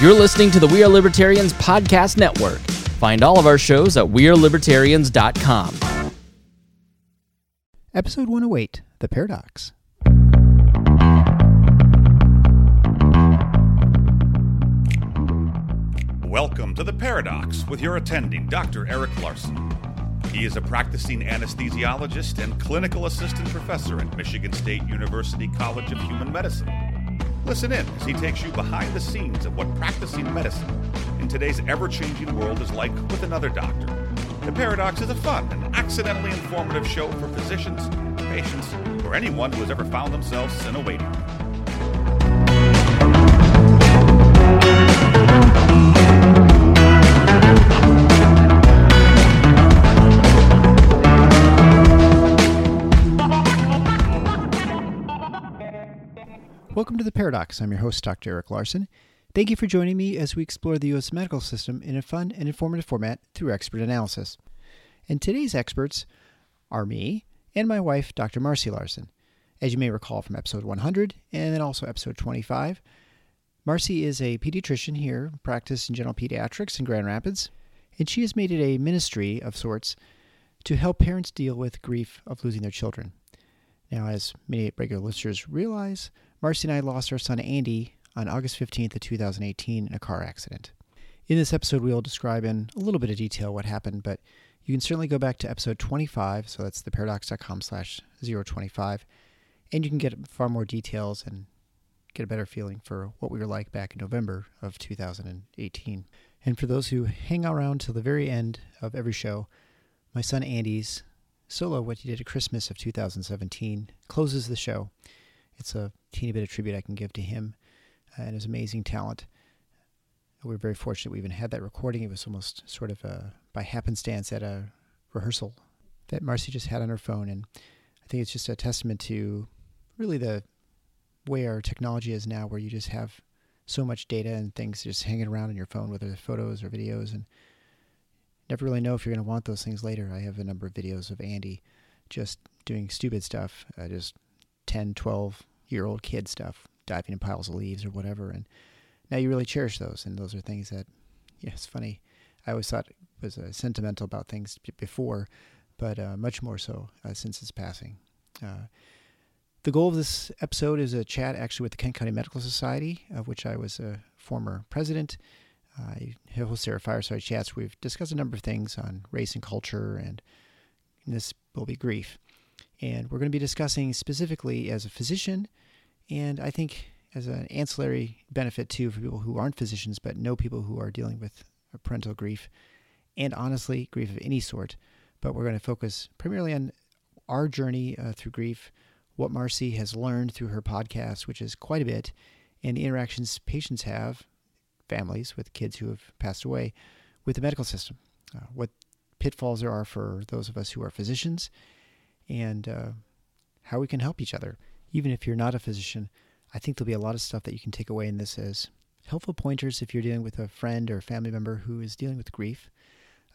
You're listening to the We Are Libertarians Podcast Network. Find all of our shows at WeareLibertarians.com. Episode 108 The Paradox. Welcome to The Paradox with your attending, Dr. Eric Larson. He is a practicing anesthesiologist and clinical assistant professor at Michigan State University College of Human Medicine. Listen in as he takes you behind the scenes of what practicing medicine in today's ever changing world is like with another doctor. The Paradox is a fun and accidentally informative show for physicians, patients, or anyone who has ever found themselves in a waiting room. Welcome to The Paradox. I'm your host, Dr. Eric Larson. Thank you for joining me as we explore the U.S. medical system in a fun and informative format through expert analysis. And today's experts are me and my wife, Dr. Marcy Larson. As you may recall from episode 100 and then also episode 25, Marcy is a pediatrician here, practice in general pediatrics in Grand Rapids, and she has made it a ministry of sorts to help parents deal with grief of losing their children. Now, as many regular listeners realize, Marcy and I lost our son Andy on August 15th of 2018 in a car accident. In this episode, we will describe in a little bit of detail what happened, but you can certainly go back to episode 25, so that's theparadox.com slash 025, and you can get far more details and get a better feeling for what we were like back in November of 2018. And for those who hang around till the very end of every show, my son Andy's solo, what he did at Christmas of 2017, closes the show. It's a teeny bit of tribute I can give to him uh, and his amazing talent. We are very fortunate we even had that recording. It was almost sort of a, by happenstance at a rehearsal that Marcy just had on her phone. And I think it's just a testament to really the way our technology is now, where you just have so much data and things just hanging around on your phone, whether photos or videos. And never really know if you're going to want those things later. I have a number of videos of Andy just doing stupid stuff, uh, just 10, 12 year old kid stuff, diving in piles of leaves or whatever. And now you really cherish those. And those are things that, yeah, it's funny. I always thought was uh, sentimental about things before, but uh, much more so uh, since his passing. Uh, the goal of this episode is a chat actually with the Kent County Medical Society, of which I was a former president. I host their fireside chats. We've discussed a number of things on race and culture, and this will be grief. And we're going to be discussing specifically as a physician, and I think as an ancillary benefit too for people who aren't physicians but know people who are dealing with parental grief, and honestly, grief of any sort. But we're going to focus primarily on our journey uh, through grief, what Marcy has learned through her podcast, which is quite a bit, and the interactions patients have families with kids who have passed away with the medical system, uh, what pitfalls there are for those of us who are physicians, and uh, how we can help each other. Even if you're not a physician, I think there'll be a lot of stuff that you can take away in this as helpful pointers if you're dealing with a friend or family member who is dealing with grief.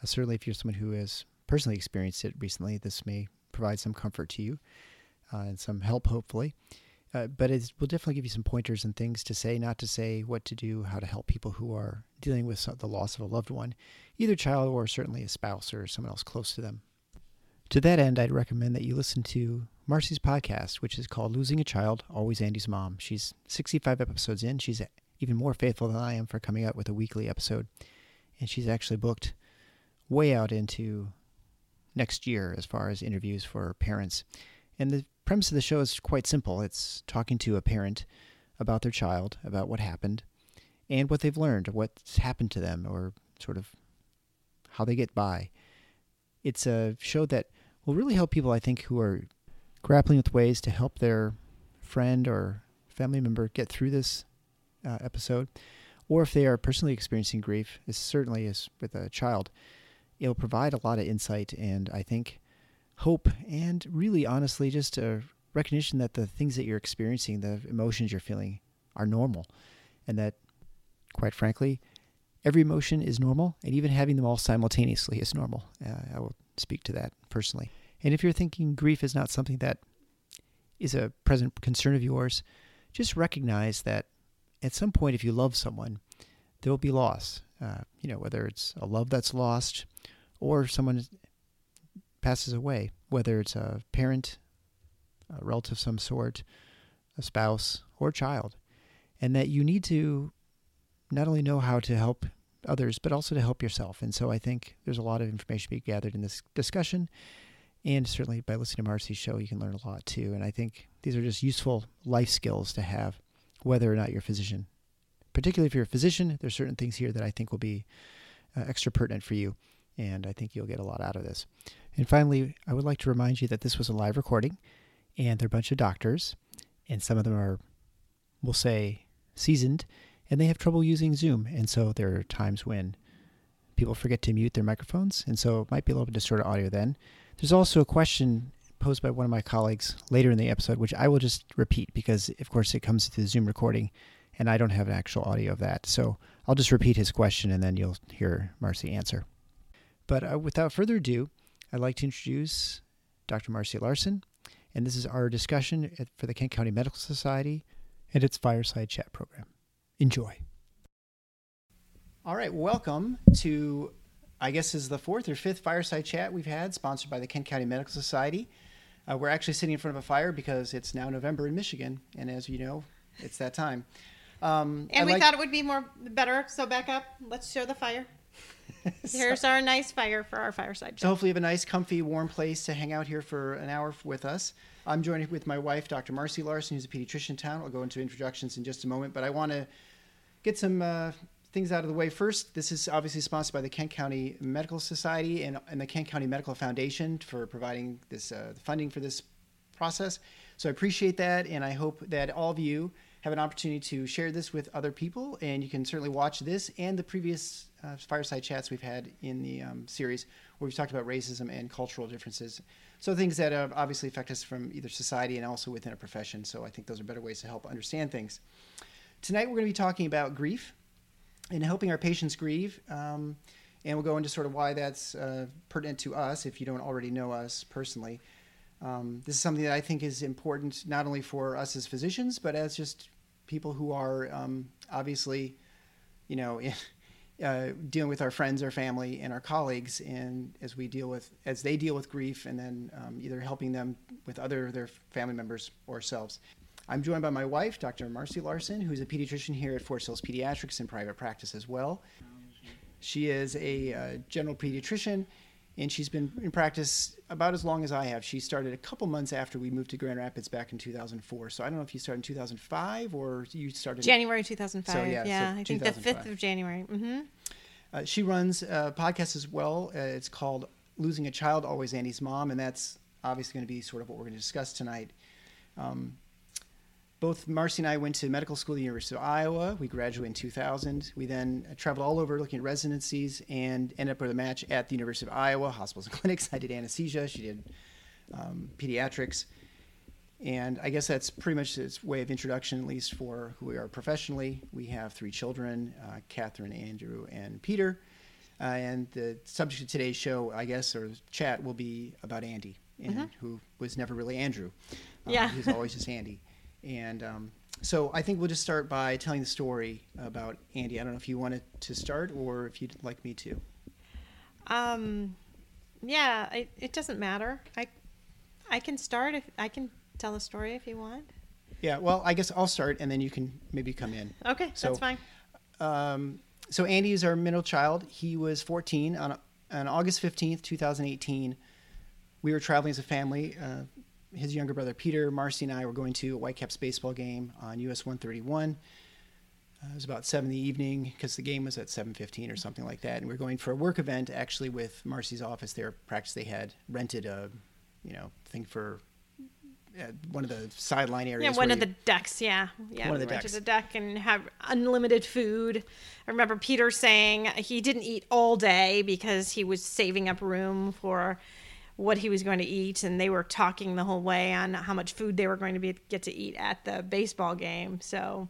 Uh, certainly, if you're someone who has personally experienced it recently, this may provide some comfort to you uh, and some help, hopefully. Uh, but it will definitely give you some pointers and things to say, not to say, what to do, how to help people who are dealing with the loss of a loved one, either child or certainly a spouse or someone else close to them. To that end, I'd recommend that you listen to Marcy's podcast, which is called Losing a Child, Always Andy's Mom. She's 65 episodes in. She's even more faithful than I am for coming out with a weekly episode. And she's actually booked way out into next year as far as interviews for parents. And the premise of the show is quite simple it's talking to a parent about their child, about what happened, and what they've learned, what's happened to them, or sort of how they get by. It's a show that will really help people, I think, who are grappling with ways to help their friend or family member get through this uh, episode, or if they are personally experiencing grief, as certainly as with a child, it'll provide a lot of insight and I think hope and really honestly just a recognition that the things that you're experiencing, the emotions you're feeling, are normal, and that, quite frankly, every emotion is normal, and even having them all simultaneously is normal. Uh, I will speak to that personally. And if you're thinking grief is not something that is a present concern of yours, just recognize that at some point, if you love someone, there will be loss. Uh, you know, whether it's a love that's lost or someone passes away, whether it's a parent, a relative of some sort, a spouse, or a child. And that you need to not only know how to help others, but also to help yourself. And so I think there's a lot of information to be gathered in this discussion. And certainly by listening to Marcy's show, you can learn a lot too. And I think these are just useful life skills to have, whether or not you're a physician. Particularly if you're a physician, there's certain things here that I think will be uh, extra pertinent for you. And I think you'll get a lot out of this. And finally, I would like to remind you that this was a live recording, and there are a bunch of doctors, and some of them are, we'll say, seasoned, and they have trouble using Zoom. And so there are times when people forget to mute their microphones, and so it might be a little bit distorted audio then. There's also a question posed by one of my colleagues later in the episode, which I will just repeat because, of course, it comes to the Zoom recording, and I don't have an actual audio of that. So I'll just repeat his question, and then you'll hear Marcy answer. But uh, without further ado, I'd like to introduce Dr. Marcy Larson, and this is our discussion for the Kent County Medical Society and its Fireside Chat program. Enjoy. All right, welcome to, I guess, is the fourth or fifth Fireside Chat we've had, sponsored by the Kent County Medical Society. Uh, we're actually sitting in front of a fire because it's now November in Michigan, and as you know, it's that time. Um, and I'd we like... thought it would be more better. So back up. Let's show the fire. Here's our nice fire for our fireside. So hopefully you have a nice, comfy, warm place to hang out here for an hour with us. I'm joined with my wife, Dr. Marcy Larson, who's a pediatrician in town. I'll go into introductions in just a moment, but I want to get some uh, things out of the way first. This is obviously sponsored by the Kent County Medical Society and, and the Kent County Medical Foundation for providing this uh, funding for this process. So I appreciate that, and I hope that all of you have an opportunity to share this with other people, and you can certainly watch this and the previous uh, fireside chats we've had in the um, series where we've talked about racism and cultural differences. So things that uh, obviously affect us from either society and also within a profession. So I think those are better ways to help understand things. Tonight we're going to be talking about grief and helping our patients grieve. Um, and we'll go into sort of why that's uh, pertinent to us if you don't already know us personally. Um, this is something that I think is important not only for us as physicians, but as just people who are um, obviously, you know, uh, dealing with our friends, our family, and our colleagues, and as we deal with as they deal with grief, and then um, either helping them with other their family members or ourselves. I'm joined by my wife, Dr. Marcy Larson, who's a pediatrician here at Forest Hills Pediatrics in private practice as well. She is a uh, general pediatrician and she's been in practice about as long as I have. She started a couple months after we moved to Grand Rapids back in 2004. So I don't know if you started in 2005 or you started January 2005. So, yeah, yeah so I think the 5th of January. Mm-hmm. Uh, she runs a podcast as well. Uh, it's called Losing a Child, Always Andy's Mom, and that's obviously going to be sort of what we're going to discuss tonight. Um, both Marcy and I went to medical school at the University of Iowa. We graduated in 2000. We then traveled all over looking at residencies and ended up with a match at the University of Iowa, hospitals and clinics. I did anesthesia. She did um, pediatrics. And I guess that's pretty much its way of introduction, at least for who we are professionally. We have three children uh, Catherine, Andrew, and Peter. Uh, and the subject of today's show, I guess, or chat, will be about Andy, and mm-hmm. who was never really Andrew. Um, yeah. He was always just Andy. And um, so I think we'll just start by telling the story about Andy. I don't know if you wanted to start or if you'd like me to. Um, yeah, I, it doesn't matter. I, I can start if I can tell a story if you want. Yeah, well, I guess I'll start and then you can maybe come in. Okay, so, that's fine. Um, so Andy is our middle child. He was 14 on, on August 15th, 2018. We were traveling as a family. Uh, his younger brother Peter, Marcy, and I were going to a Whitecaps baseball game on US 131. Uh, it was about seven in the evening because the game was at 7:15 or something like that, and we are going for a work event actually with Marcy's office. Their practice they had rented a, you know, thing for uh, one of the sideline areas. Yeah, one of you, the decks. Yeah, yeah. One of the rented decks. a deck and have unlimited food. I remember Peter saying he didn't eat all day because he was saving up room for what he was going to eat, and they were talking the whole way on how much food they were going to be get to eat at the baseball game. So,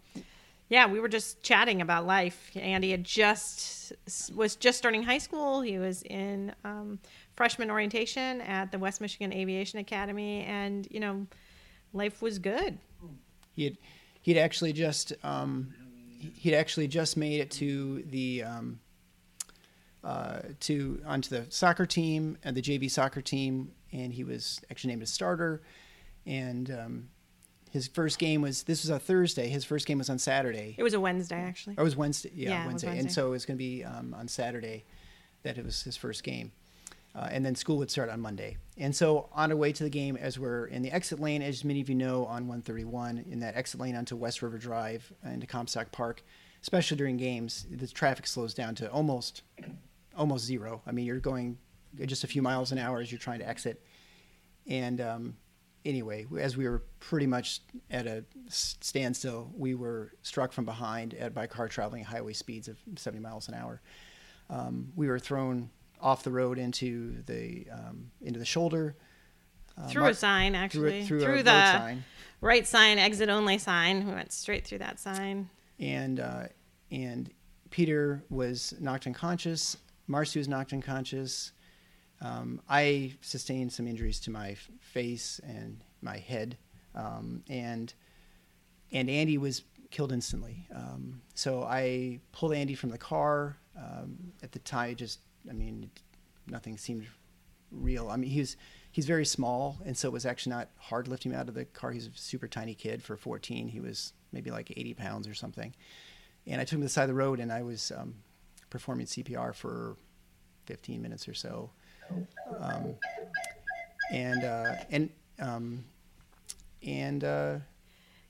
yeah, we were just chatting about life. Andy had just was just starting high school. He was in um, freshman orientation at the West Michigan Aviation Academy, and you know, life was good. He had he'd actually just um, he'd actually just made it to the um, uh, to onto the soccer team and the JV soccer team, and he was actually named a starter. And um, his first game was this was a Thursday. His first game was on Saturday. It was a Wednesday, actually. Or it was Wednesday. Yeah, Yeah, was Wednesday. And so it was going to be um, on Saturday that it was his first game. Uh, and then school would start on Monday. And so on our way to the game, as we're in the exit lane, as many of you know, on 131, in that exit lane onto West River Drive into Comstock Park, especially during games, the traffic slows down to almost almost zero. I mean, you're going just a few miles an hour as you're trying to exit. And um, anyway, as we were pretty much at a standstill, we were struck from behind at, by a car traveling highway speeds of 70 miles an hour. Um, we were thrown off the road into the um, into the shoulder. Uh, through Mar- a sign, through, actually. a, through, road the sign. right sign, exit only sign. We went straight through that sign. and uh, and Peter was knocked unconscious. Marcy was knocked unconscious. Um, I sustained some injuries to my face and my head, um, and and Andy was killed instantly. Um, so I pulled Andy from the car. Um, at the time, just I mean, nothing seemed real. I mean, he was he's very small, and so it was actually not hard lifting him out of the car. He's a super tiny kid for 14. He was maybe like 80 pounds or something. And I took him to the side of the road, and I was um, performing CPR for 15 minutes or so. Um, and uh, and um, and uh,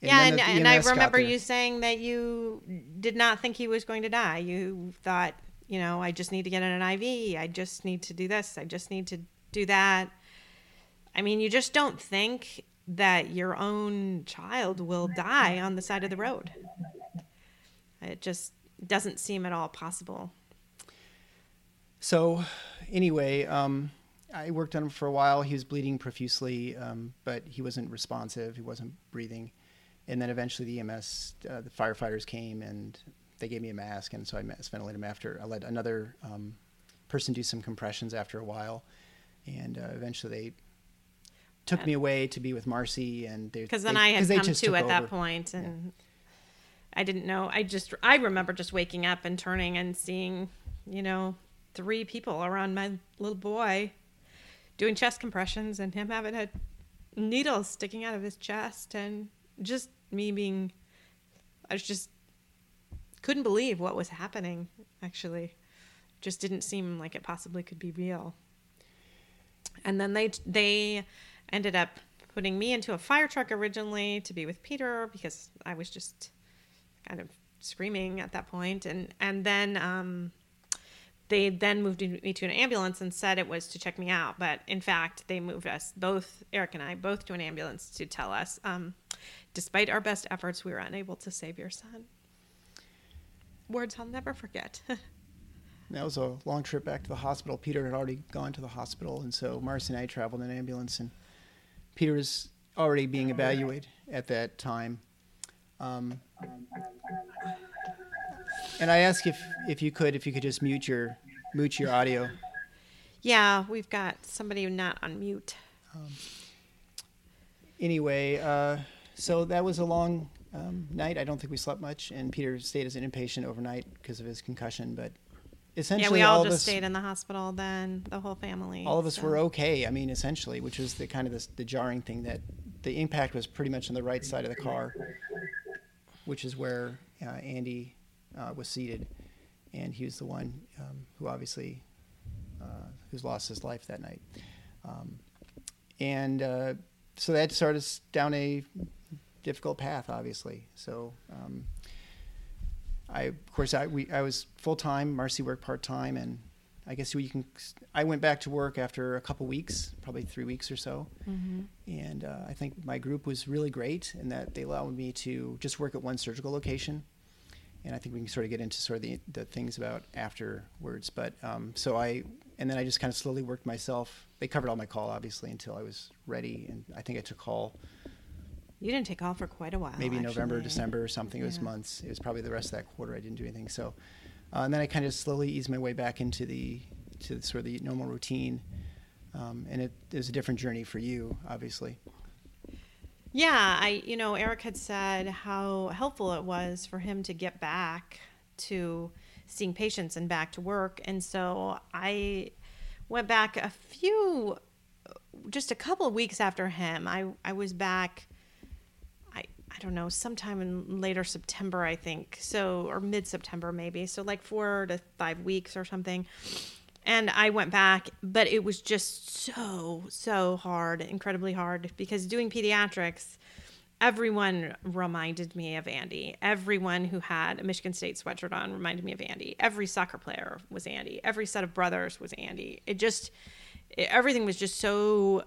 yeah, and, the and I remember you saying that you did not think he was going to die. You thought, you know, I just need to get in an IV. I just need to do this. I just need to do that. I mean, you just don't think that your own child will die on the side of the road. It just doesn't seem at all possible. So, anyway, um, I worked on him for a while. He was bleeding profusely, um, but he wasn't responsive. He wasn't breathing. And then eventually, the EMS, uh, the firefighters came and they gave me a mask, and so I ventilated him after. I let another um, person do some compressions after a while, and uh, eventually they took me away to be with Marcy. And because then I had come to at that over. point, and I didn't know. I just I remember just waking up and turning and seeing, you know, three people around my little boy doing chest compressions and him having a needle sticking out of his chest and just me being I was just couldn't believe what was happening actually just didn't seem like it possibly could be real and then they they ended up putting me into a fire truck originally to be with Peter because I was just kind of screaming at that point. And and then um they then moved me to an ambulance and said it was to check me out. But in fact they moved us both Eric and I both to an ambulance to tell us um despite our best efforts we were unable to save your son. Words I'll never forget. That was a long trip back to the hospital. Peter had already gone to the hospital, and so Marcy and I traveled in an ambulance, and Peter was already being evaluated at that time. Um, and I ask if, if you could if you could just mute your mute your audio. yeah we've got somebody not on mute Anyway, uh, so that was a long um, night. I don't think we slept much, and Peter stayed as an inpatient overnight because of his concussion. But essentially, yeah we all, of just us, stayed in the hospital then the whole family all of us so. were okay. I mean, essentially, which was the kind of the, the jarring thing that the impact was pretty much on the right side of the car, which is where uh, Andy uh, was seated, and he was the one um, who obviously uh, who's lost his life that night, um, and uh, so that started us down a difficult path, obviously. So. Um, I, of course, I we I was full time. Marcy worked part time, and I guess we can. I went back to work after a couple weeks, probably three weeks or so, and uh, I think my group was really great in that they allowed me to just work at one surgical location, and I think we can sort of get into sort of the, the things about afterwards. But um, so I and then I just kind of slowly worked myself. They covered all my call obviously until I was ready, and I think I took call You didn't take call for quite a while. maybe November, actually. December or something. It was months. It was probably the rest of that quarter. I didn't do anything. So, uh, and then I kind of slowly eased my way back into the to sort of the normal routine. Um, and it, it a different journey for you, obviously. Yeah, I you know Eric had said how helpful it was for him to get back to seeing patients and back to work, and so I went back a few, just a couple of weeks after him. I I was back. I don't know, sometime in later September, I think. So or mid September maybe. So like four to five weeks or something and I went back, but it was just so, so hard, incredibly hard because doing pediatrics, everyone reminded me of Andy. Everyone who had a Michigan State sweatshirt on reminded me of Andy. Every soccer player was Andy. Every set of brothers was Andy. It just, it, everything was just so,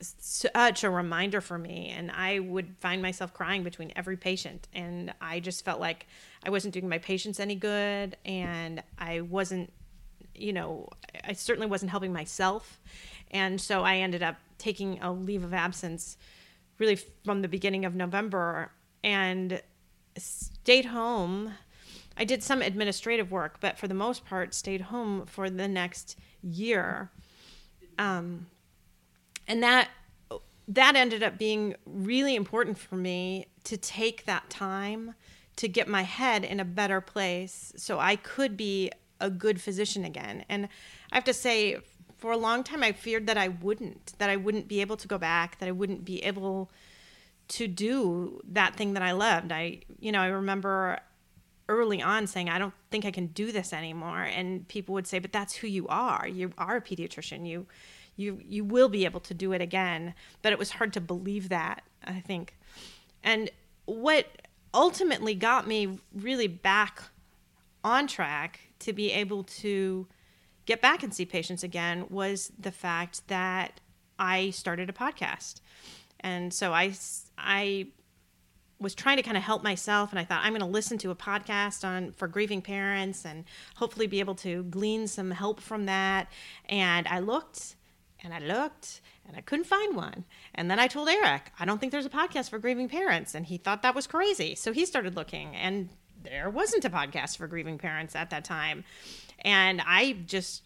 such a reminder for me. And I would find myself crying between every patient. And I just felt like I wasn't doing my patients any good. And I wasn't you know, I certainly wasn't helping myself. And so I ended up taking a leave of absence really from the beginning of November and stayed home. I did some administrative work, but for the most part, stayed home for the next year. Um, and that that ended up being really important for me to take that time to get my head in a better place so I could be a good physician again. And I have to say, for a long time, I feared that I wouldn't, that I wouldn't be able to go back, that I wouldn't be able to do that thing that I loved. I, you know, I remember early on saying, I don't think I can do this anymore. And people would say, but that's who you are. You are a pediatrician. You, you, you will be able to do it again. But it was hard to believe that, I think. And what ultimately got me really back on track to be able to get back and see patients again was the fact that I started a podcast. And so I, I was trying to kind of help myself and I thought I'm going to listen to a podcast on for grieving parents and hopefully be able to glean some help from that. And I looked and I looked and I couldn't find one. And then I told Eric, I don't think there's a podcast for grieving parents. And he thought that was crazy. So he started looking and there wasn't a podcast for grieving parents at that time. And I just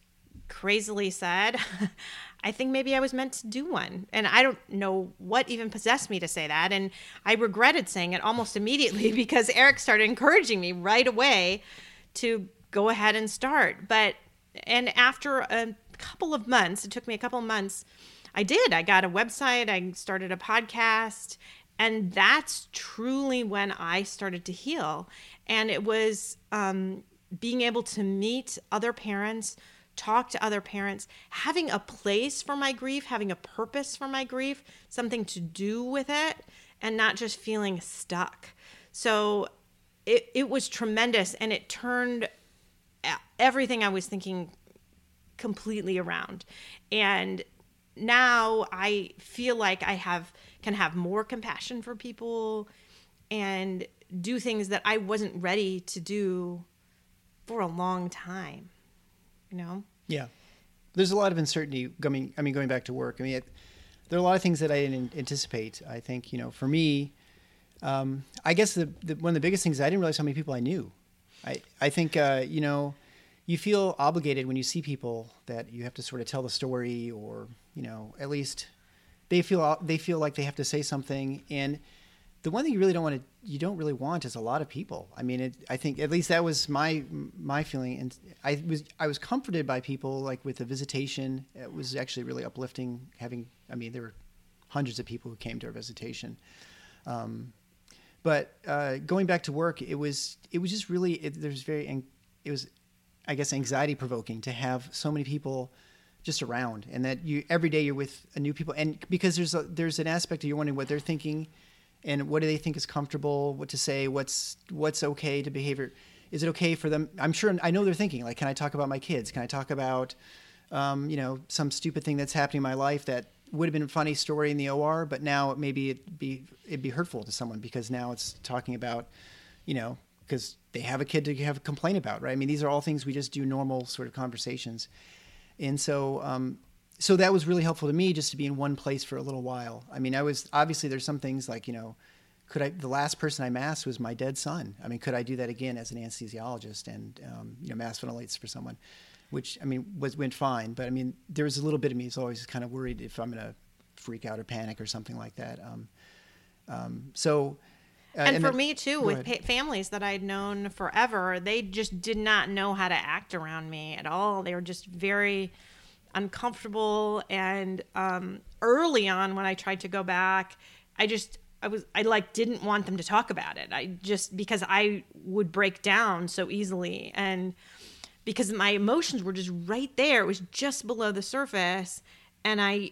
crazily said, I think maybe I was meant to do one. And I don't know what even possessed me to say that. And I regretted saying it almost immediately because Eric started encouraging me right away to go ahead and start. But, and after a couple of months, it took me a couple of months. I did. I got a website, I started a podcast, and that's truly when I started to heal. And it was um, being able to meet other parents, talk to other parents, having a place for my grief, having a purpose for my grief, something to do with it, and not just feeling stuck. So it, it was tremendous and it turned everything I was thinking completely around. And now I feel like I have can have more compassion for people and do things that I wasn't ready to do for a long time. You know? Yeah. There's a lot of uncertainty going I mean going back to work. I mean it, there are a lot of things that I didn't anticipate. I think, you know, for me um, I guess the, the, one of the biggest things I didn't realize how many people I knew. I I think uh, you know, you feel obligated when you see people that you have to sort of tell the story or, you know, at least they feel they feel like they have to say something. And the one thing you really don't want to you don't really want is a lot of people. I mean it, i think at least that was my my feeling. And i was i was comforted by people like with the visitation. It was actually really uplifting having i mean there were hundreds of people who came to our visitation. Um, but uh, going back to work it was it was just really it, there's very it was i guess anxiety provoking to have so many people just around and that you every day you're with a new people. And because there's a there's an aspect of you wondering what they're thinking and what do they think is comfortable what to say what's what's okay to behavior. Is it okay for them? I'm sure i know they're thinking like can i talk about my kids? Can i talk about um, you know some stupid thing that's happening in my life that would have been a funny story in the or but now maybe it'd be it'd be hurtful to someone because now it's talking about you know because they have a kid to have a complaint about right i mean these are all things we just do normal sort of conversations and so um, so that was really helpful to me just to be in one place for a little while. I mean, I was obviously there's some things like you know, could I? The last person I masked was my dead son. I mean, could I do that again as an anesthesiologist and um, you know mask ventilates for someone, which I mean was went fine. But I mean, there was a little bit of me is always kind of worried if I'm going to freak out or panic or something like that. Um, Um, so, uh, and, for then- me too with pa- families that i'd known forever they just did not know how to act around me at all. They were just very uncomfortable. And um, early on when i tried to go back i just i was i like didn't want them to talk about it. I just because i would break down so easily. And because my emotions were just right there it was just below the surface. And i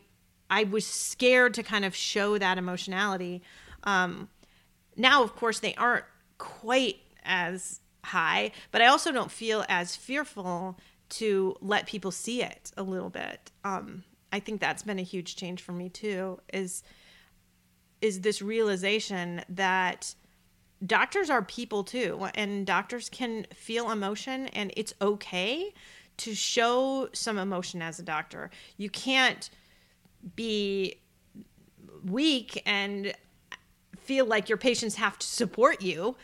i was scared to kind of show that emotionality. Um, now of course they aren't quite as high but i also don't feel as fearful to let people see it a little bit. Um, i think that's been a huge change for me too is is this realization that doctors are people too and doctors can feel emotion and it's okay to show some emotion as a doctor. You can't be weak and feel like your patients have to support you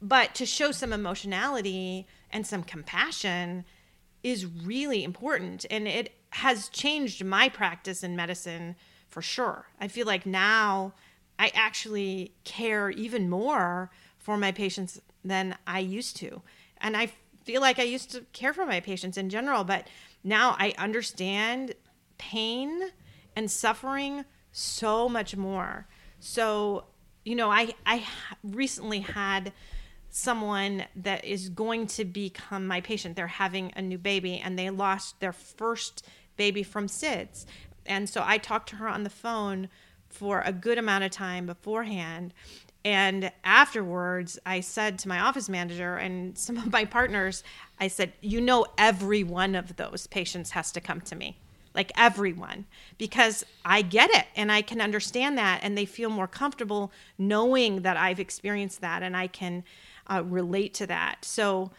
but to show some emotionality and some compassion is really important. And it has changed my practice in medicine for sure. I feel like now i actually care even more for my patients than i used to. And i feel like i used to care for my patients in general but now i understand pain and suffering so much more. So you know i i recently had someone that is going to become my patient. They're having a new baby and they lost their first baby from sids. And so i talked to her on the phone for a good amount of time beforehand. And afterwards i said to my office manager and some of my partners i said you know every one of those patients has to come to me like everyone because I get it and I can understand that and they feel more comfortable knowing that I've experienced that and I can uh, relate to that. So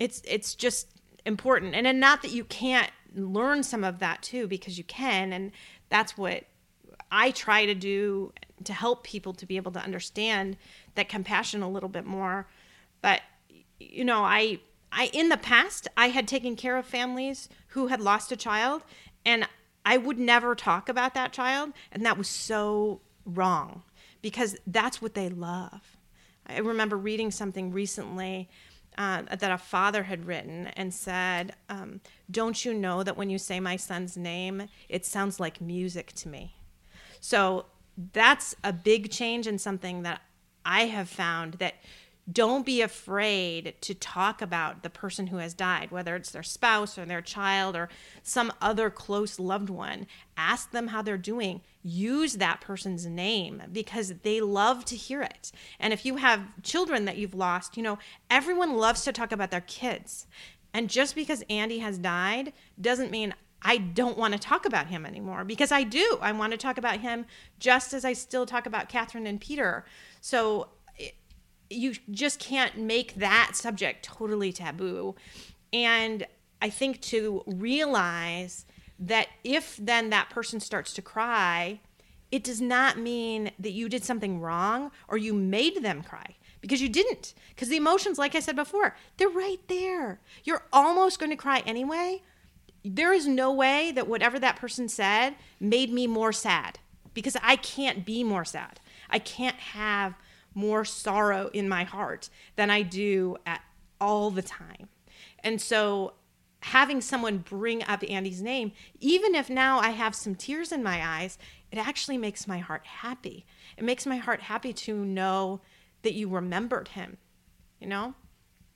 it's it's just important and, and not that you can't learn some of that too because you can and that's what I try to do to help people to be able to understand that compassion a little bit more. But you know, I I in the past I had taken care of families who had lost a child and I would never talk about that child and that was so wrong because that's what they love. I remember reading something recently uh, that a father had written and said, um, Don't you know that when you say my son's name, it sounds like music to me? So that's a big change and something that I have found that don't be afraid to talk about the person who has died, whether it's their spouse or their child or some other close loved one. Ask them how they're doing. Use that person's name because they love to hear it. And if you have children that you've lost, you know, everyone loves to talk about their kids. And just because Andy has died doesn't mean I don't want to talk about him anymore because I do. I want to talk about him just as I still talk about Catherine and Peter. So you just can't make that subject totally taboo. And I think to realize that if then that person starts to cry, it does not mean that you did something wrong or you made them cry because you didn't. Because the emotions, like I said before, they're right there. You're almost going to cry anyway. There is no way that whatever that person said made me more sad because I can't be more sad. I can't have more sorrow in my heart than I do at all the time. And so having someone bring up Andy's name, even if now I have some tears in my eyes, it actually makes my heart happy. It makes my heart happy to know that you remembered him, you know?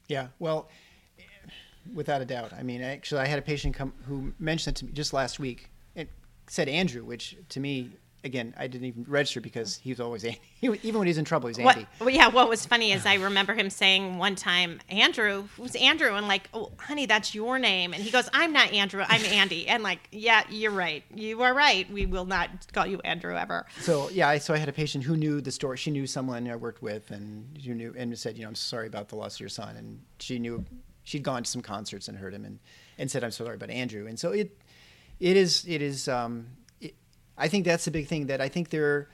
Yeah, well, without a doubt. I mean, actually, I had a patient come who mentioned it to me just last week. It said Andrew, which to me, again, I didn't even register because he was always Andy. Even when he's in trouble, he's What, Andy. well, yeah, what was funny is I remember him saying one time, Andrew, who's Andrew? And like, oh, honey, that's your name. And he goes, I'm not Andrew, I'm Andy. And like, yeah, you're right. You are right. We will not call you Andrew ever. So yeah, I, so I had a patient who knew the story. She knew someone I worked with, and who knew and said, you know, I'm sorry about the loss of your son. And she knew she'd gone to some concerts and heard him, and and said, I'm so sorry about Andrew. And so it it is it is. Um, I think that's the big thing that I think there.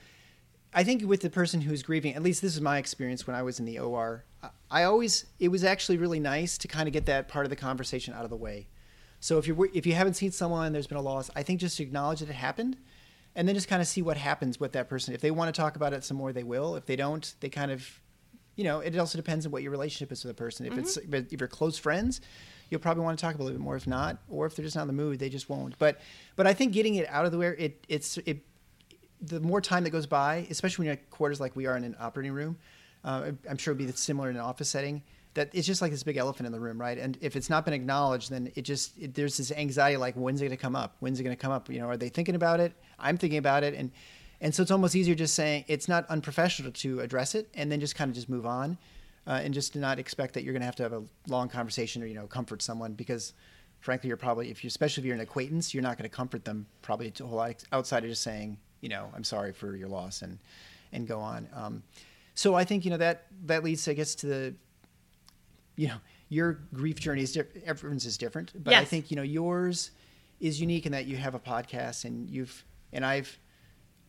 I think with the person who's grieving, at least this is my experience when I was in the OR. I- I always it was actually really nice to kind of get that part of the conversation out of the way. So if you're if you haven't seen someone, there's been a loss. I think just to acknowledge that it happened, and then just kind of see what happens with that person. If they want to talk about it some more, they will. If they don't, they kind of, you know, it also depends on what your relationship is with the person. If mm-hmm. it's if you're close friends, you'll probably want to talk a little bit more. If not, or if they're just not in the mood, they just won't. But but I think getting it out of the way, it it's it the more time that goes by, especially when you're at quarters like we are in an operating room, uh, I'm sure it'd be similar in an office setting. That it's just like this big elephant in the room, right? And if it's not been acknowledged, then it just it, there's this anxiety like, when's it going to come up? When's it going to come up? You know, are they thinking about it? I'm thinking about it, and and so it's almost easier just saying it's not unprofessional to address it, and then just kind of just move on, uh, and just to not expect that you're going to have to have a long conversation or you know comfort someone because frankly, you're probably if you especially if you're an acquaintance, you're not going to comfort them probably to a whole lot outside of just saying, you know, I'm sorry for your loss and and go on. Um, so I think you know that that leads, I guess, to the you know your grief journey is different. Everyone's is different, but I think you know yours is unique in that you have a podcast and you've and I've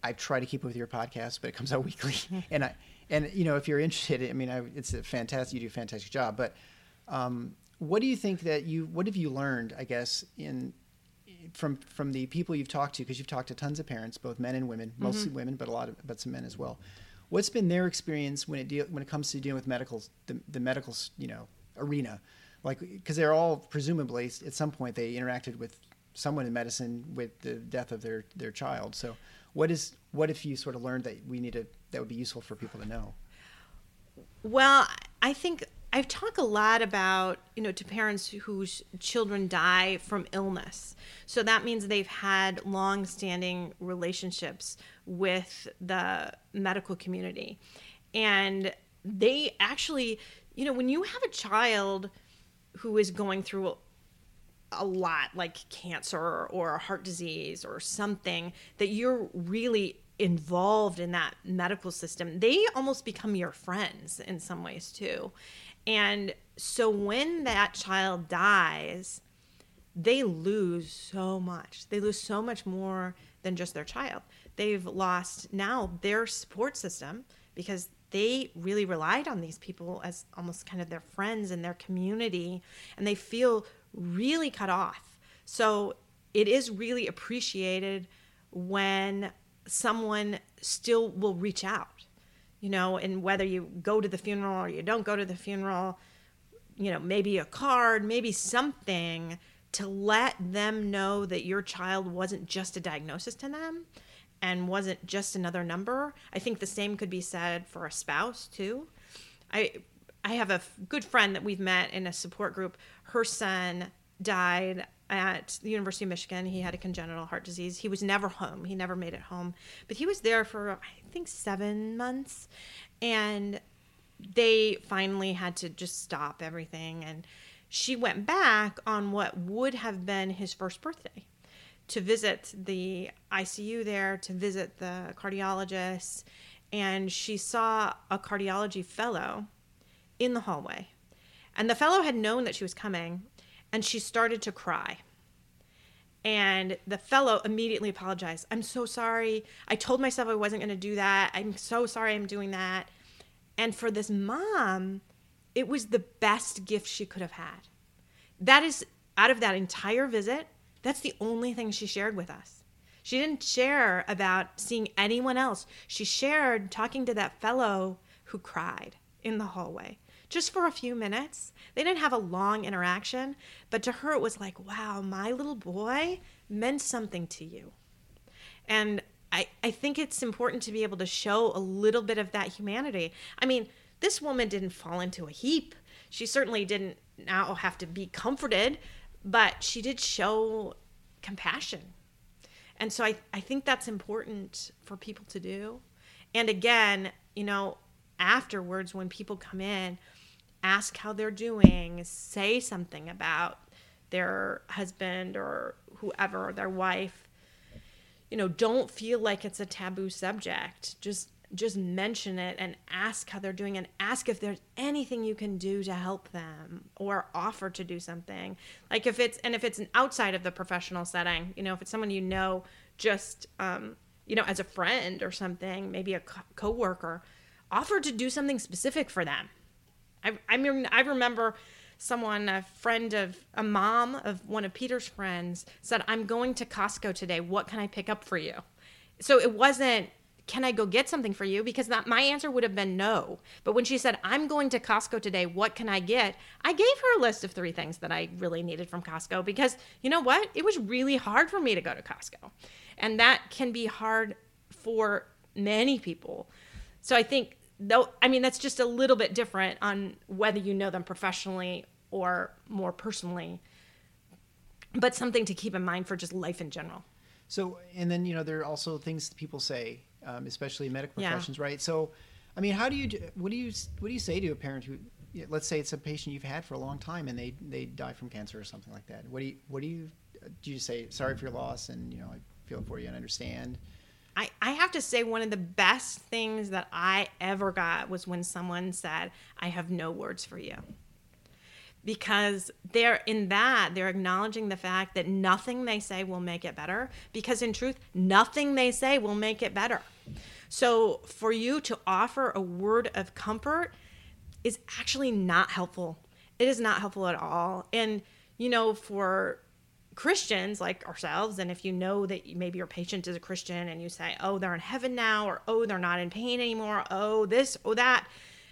I try to keep up with your podcast, but it comes out weekly. and I and you know if you're interested, I mean, I, it's a fantastic. You do a fantastic job. But um, what do you think that you? What have you learned? I guess in from from the people you've talked to, because you've talked to tons of parents, both men and women, mostly women, but a lot of but some men as well. What's been their experience when it deal when it comes to dealing with medical the, the medical you know arena, like because they're all presumably at some point they interacted with someone in medicine with the death of their their child. So what is what if you sort of learned that we need to that would be useful for people to know? Well, I think I've talked a lot about, you know, to parents whose children die from illness. So that means they've had long standing relationships with the medical community. And they actually, you know, when you have a child who is going through a lot like cancer or a heart disease or something that you're really involved in that medical system they almost become your friends in some ways too. And so when that child dies they lose so much. They lose so much more than just their child. They've lost now their support system because they really relied on these people as almost kind of their friends and their community and they feel really cut off. So it is really appreciated when someone still will reach out you know and whether you go to the funeral or you don't go to the funeral you know, maybe a card, maybe something to let them know that your child wasn't just a diagnosis to them and wasn't just another number. I think the same could be said for a spouse too. I I have a good friend that we've met in a support group. Her son died at the University of Michigan. He had a congenital heart disease. He was never home. He never made it home. But he was there for I think 7 months and they finally had to just stop everything and she went back on what would have been his first birthday to visit the ICU there to visit the cardiologist and she saw a cardiology fellow in the hallway and the fellow had known that she was coming and she started to cry and the fellow immediately apologized. I'm so sorry. I told myself I wasn't going to do that. I'm so sorry I'm doing that. And for this mom, it was the best gift she could have had. That is, out of that entire visit, that's the only thing she shared with us. She didn't share about seeing anyone else. She shared talking to that fellow who cried in the hallway just for a few minutes. They didn't have a long interaction, but to her it was like, wow, my little boy meant something to you. And I, I think it's important to be able to show a little bit of that humanity. I mean, this woman didn't fall into a heap. She certainly didn't now have to be comforted, but she did show compassion. And so I, I think that's important for people to do. And again, you know, afterwards, when people come in, ask how they're doing, say something about their husband or whoever, their wife. You know, don't feel like it's a taboo subject. Just just mention it and ask how they're doing and ask if there's anything you can do to help them or offer to do something. Like if it's and if it's an outside of the professional setting, you know, if it's someone you know just um, you know, as a friend or something, maybe a co- coworker, offer to do something specific for them. I, I mean, I remember someone, a friend of a mom of one of Peter's friends, said, "I'm going to Costco today. What can I pick up for you?" so it wasn't can I go get something for you? Because that my answer would have been no. But when she said, I'm going to Costco today, what can I get? I gave her a list of three things that I really needed from Costco because you know what? It was really hard for me to go to Costco. And that can be hard for many people. So I think though I mean that's just a little bit different on whether you know them professionally or more personally. But something to keep in mind for just life in general. So, and then you know there are also things that people say, um, especially medical Yeah. professions, right? So, I mean, how do you, what do you, what do you say to a parent who, let's say it's a patient you've had for a long time and they they die from cancer or something like that? What do you, what do you, do you say sorry for your loss and you know I feel for you and understand? I, I have to say one of the best things that I ever got was when someone said, I have no words for you. Because they're in that, they're acknowledging the fact that nothing they say will make it better. Because in truth, nothing they say will make it better. So for you to offer a word of comfort is actually not helpful. It is not helpful at all. And, you know, for Christians like ourselves, and if you know that maybe your patient is a Christian and you say, oh, they're in heaven now, or oh, they're not in pain anymore, oh, this, oh, that,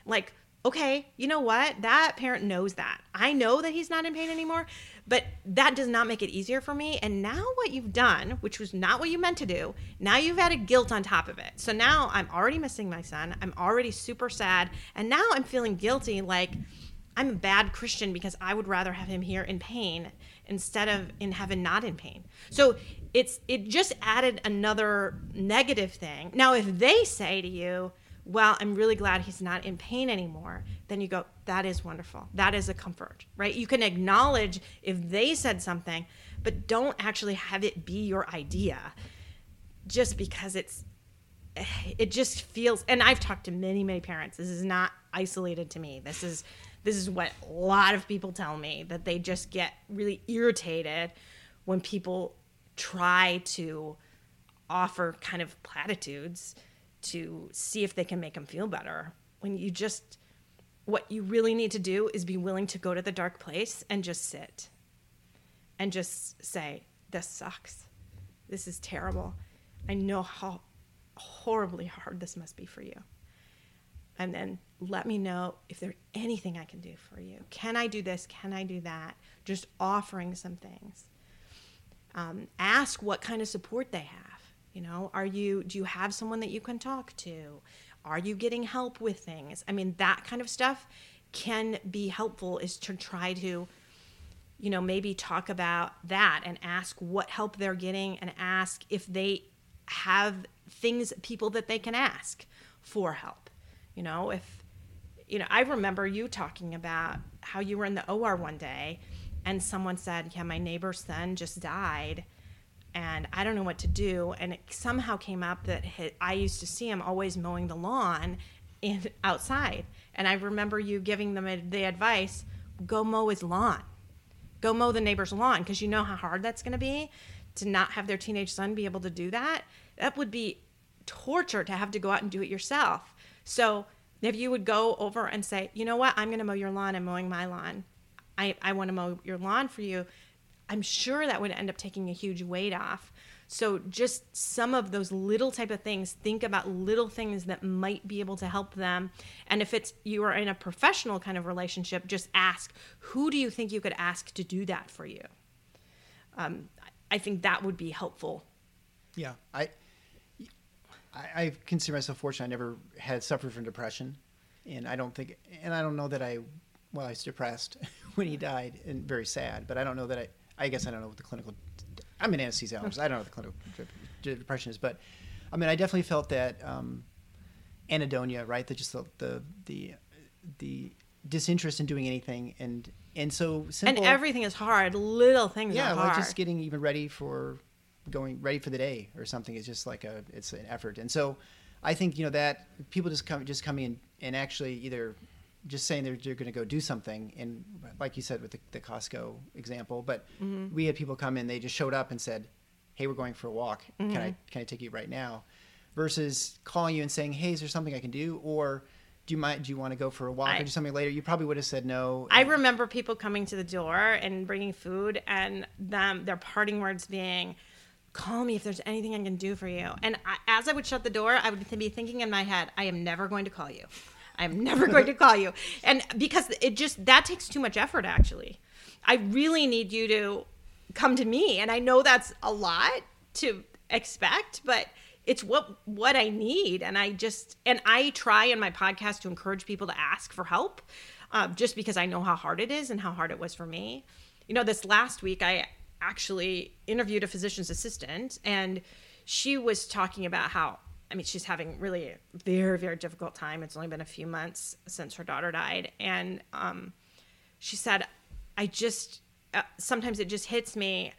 like, okay, you know what? That parent knows that. I know that he's not in pain anymore, but that does not make it easier for me. And now what you've done, which was not what you meant to do, now you've added guilt on top of it. So now I'm already missing my son. I'm already super sad. And now I'm feeling guilty like I'm a bad Christian because I would rather have him here in pain instead of in heaven not in pain. So it's it just added another negative thing. Now if they say to you, well, I'm really glad he's not in pain anymore, then you go, that is wonderful. That is a comfort, right? You can acknowledge if they said something, but don't actually have it be your idea just because it's it just feels and I've talked to many many parents this is not isolated to me this is this is what a lot of people tell me that they just get really irritated when people try to offer kind of platitudes to see if they can make them feel better when you just what you really need to do is be willing to go to the dark place and just sit and just say this sucks. This is terrible. I know how horribly hard this must be for you. And then let me know if there's anything i can do for you. Can i do this? Can i do that? Just offering some things. Um, ask what kind of support they have. You know are you do you have someone that you can talk to? Are you getting help with things? I mean that kind of stuff can be helpful is to try to you know maybe talk about that and ask what help they're getting and ask if they have things people that they can ask for help. You know if you know i remember you talking about how you were in the or one day and someone said yeah my neighbor's son just died and i don't know what to do. And it somehow came up that hi i used to see him always mowing the lawn in outside. And i remember you giving them the advice go mow his lawn. Go mow the neighbor's lawn. Because you know how hard that's going to be to not have their teenage son be able to do that? That would be torture to have to go out and do it yourself. So if you would go over and say you know what? I'm going to mow your lawn. I'm mowing my lawn. I, I want to mow your lawn for you i'm sure that would end up taking a huge weight off. So just some of those little type of things think about little things that might be able to help them. And if it's you are in a professional kind of relationship just ask who do you think you could ask to do that for you? Um, i think that would be helpful. Yeah, I, I, I consider myself fortunate. I never had suffered from depression, and I don't think, and I don't know that I, well, I was depressed when he died and very sad, but I don't know that I. I guess I don't know what the clinical. I'm an anesthesiologist. I don't know what the clinical depression is, but I mean, I definitely felt that um, anhedonia, right? That just the the the, the disinterest in doing anything, and and so simple. and everything is hard little things yeah are like just getting even ready for going ready for the day or something. Is just like a it's an effort. And so i think you know that people just come just coming in and actually either just saying they're, they're going to go do something and like you said with the, the costco example but Mm-hmm. we had people come in they just showed up and said hey we're going for a walk. Can Mm-hmm. i can i take you right now? Versus calling you and saying hey is there something i can do? Or do you mind do you want to go for a walk I- or do something later? You probably would have said no I remember people coming to the door and bringing food, and them their parting words being, call me if there's anything I can do for you. And I, as I would shut the door, I would be thinking in my head, I am never going to call you. I'm never going to call you. And because it just, that takes too much effort, actually. I really need you to come to me. And I know that's a lot to expect, but it's what what I need. And I just and I try in my podcast to encourage people to ask for help, uh, just because I know how hard it is and how hard it was for me. You know, this last week I actually interviewed a physician's assistant, and she was talking about how I mean, she's having really very, very difficult time. It's only been a few months since her daughter died. And um, she said, I just, uh, sometimes it just hits me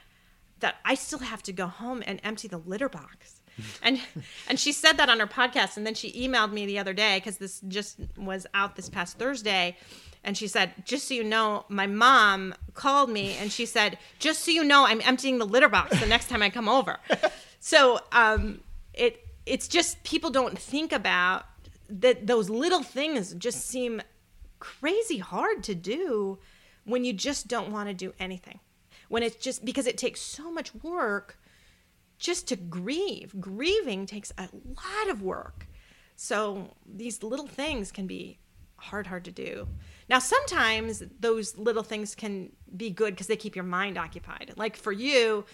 that I still have to go home and empty the litter box. and and she said that on her podcast and then she emailed me the other day because this just was out this past Thursday and she said just so you know my mom called me and she said just so you know I'm emptying the litter box the next time I come over so um it it's just people don't think about that those little things just seem crazy hard to do when you just don't want to do anything. When it's just because it takes so much work just to grieve. Grieving takes a lot of work. So these little things can be hard hard to do. Now sometimes those little things can be good because they keep your mind occupied. Like for you,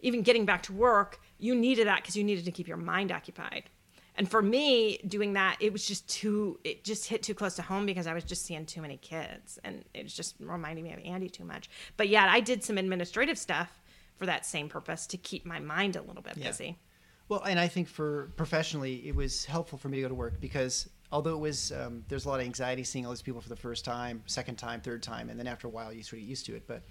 even getting back to work, you needed that because you needed to keep your mind occupied. And for me, doing that, it was just too, it just hit too close to home because I was just seeing too many kids. And it was just reminding me of Andy too much. But yeah, I did some administrative stuff for that same purpose to keep my mind a little bit Yeah. busy. Well, and I think for professionally, it was helpful for me to go to work because although it was, um, there's a lot of anxiety seeing all these people for the first time, second time, third time, and then after a while you sort of get used to it. But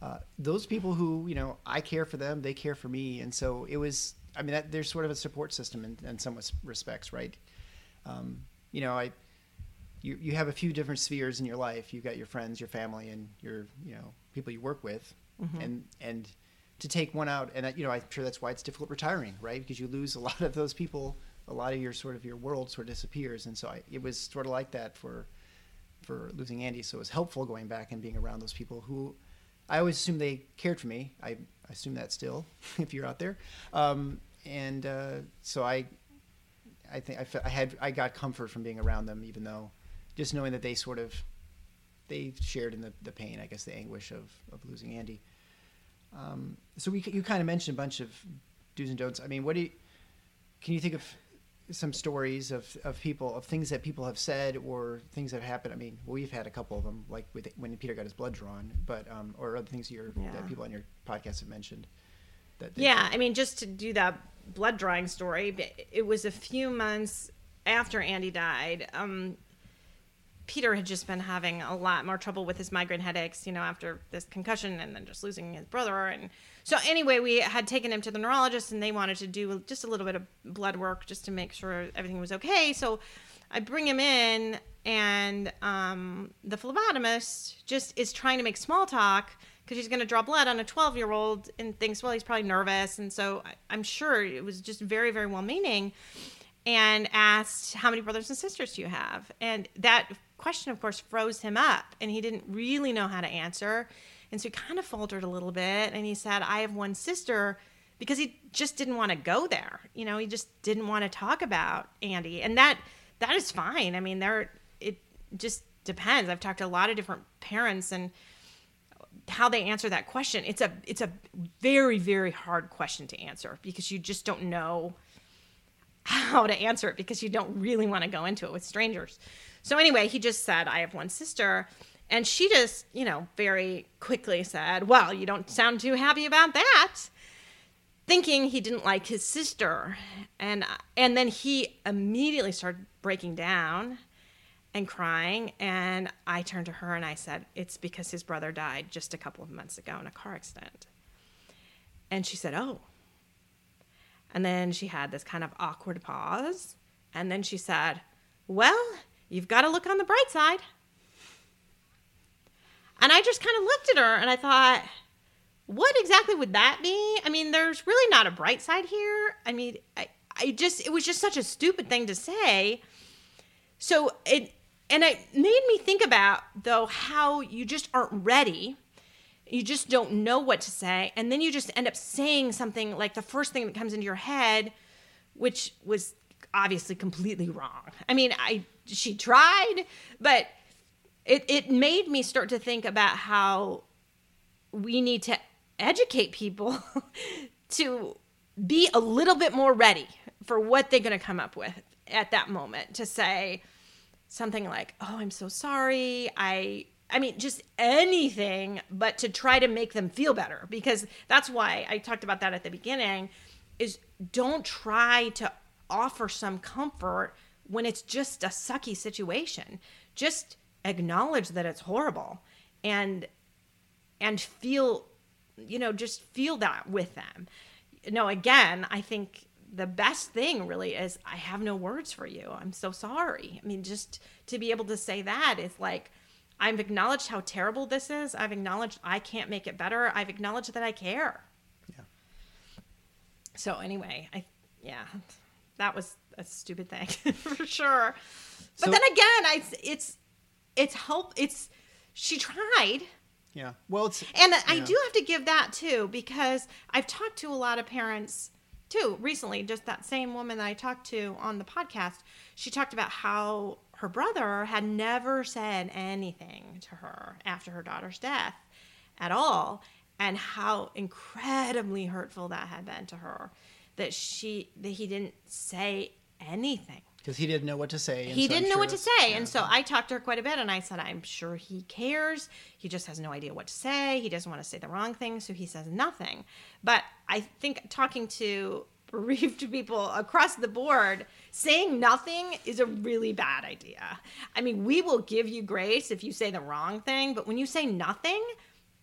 uh, those people who, you know, I care for them, they care for me, and so it was. I mean, that, there's sort of a support system in, in some respects, right? Um, you know, I. You, you have a few different spheres in your life. You've got your friends, your family, and your you know people you work with, and and to take one out, and you know I'm sure that's why it's difficult retiring, right? Because you lose a lot of those people, a lot of your sort of your world sort of disappears, and so I, it was sort of like that for for losing Andy. So it was helpful going back and being around those people who I always assumed they cared for me. I, assume that still, if you're out there. Um, and uh, so I, I think I, I had I got comfort from being around them, even though just knowing that they sort of they shared in the, the pain, I guess, the anguish of, of losing Andy. Um, so we you kind of mentioned a bunch of do's and don'ts. I mean, what do you can you think of some stories of, of people of things that people have said or things that have happened? I mean, we've had a couple of them, like with when Peter got his blood drawn, but um, or other things your Yeah. that people on your podcast have mentioned. That Yeah, I mean, just to do that blood drawing story, it was a few months after Andy died. Um, Peter had just been having a lot more trouble with his migraine headaches, you know, after this concussion and then just losing his brother. And so, anyway, we had taken him to the neurologist and they wanted to do just a little bit of blood work just to make sure everything was okay. So, I bring him in, and um, the phlebotomist just is trying to make small talk because he's going to draw blood on a 12 year old and thinks, well, he's probably nervous. And so, I- I'm sure it was just very, very well meaning and asked, How many brothers and sisters do you have? And that question, of course, froze him up, and he didn't really know how to answer. And so he kind of faltered a little bit, and he said, I have one sister because he just didn't want to go there. You know, he just didn't want to talk about Andy. And that that is fine. I mean, there it just depends. I've talked to a lot of different parents and how they answer that question. It's a it's a very very hard question to answer because you just don't know how to answer it because you don't really want to go into it with strangers. So anyway, he just said, I have one sister. And she just, you know, very quickly said, Well, you don't sound too happy about that. Thinking he didn't like his sister. And and then he immediately started breaking down and crying. And I turned to her and I said, It's because his brother died just a couple of months ago in a car accident. And she said, Oh. And then she had this kind of awkward pause. And then she said, Well, you've got to look on the bright side. And I just kind of looked at her and I thought, what exactly would that be? I mean, there's really not a bright side here. I mean, I, I just, it was just such a stupid thing to say. So it, and it made me think about, though, how you just aren't ready you just don't know what to say and then you just end up saying something like the first thing that comes into your head which was obviously completely wrong. I mean i she tried but it, it made me start to think about how we need to educate people to be a little bit more ready for what they're going to come up with at that moment to say something like oh i'm so sorry. I i mean just anything but to try to make them feel better because that's why i talked about that at the beginning is don't try to offer some comfort when it's just a sucky situation. Just acknowledge that it's horrible and and feel you know just feel that with them. No again i think the best thing really is i have no words for you. I'm so sorry. I mean just to be able to say that is like i've acknowledged how terrible this is i've acknowledged i can't make it better i've acknowledged that i care Yeah. so anyway i yeah that was a stupid thing for sure but So- then again i it's it's help it's she tried Yeah. Well, it's and I yeah. do have to give that too because I've talked to a lot of parents too recently. Just that same woman that I talked to on the podcast, she talked about how her brother had never said anything to her after her daughter's death at all, and how incredibly hurtful that had been to her. That she that he didn't say anything because he didn't know what to say. he so didn't know what to say yeah. and so i talked to her quite a bit and i said i'm sure he cares he just has no idea what to say he doesn't want to say the wrong thing so he says nothing but i think talking to bereaved people across the board saying nothing is a really bad idea i mean we will give you grace if you say the wrong thing but when you say nothing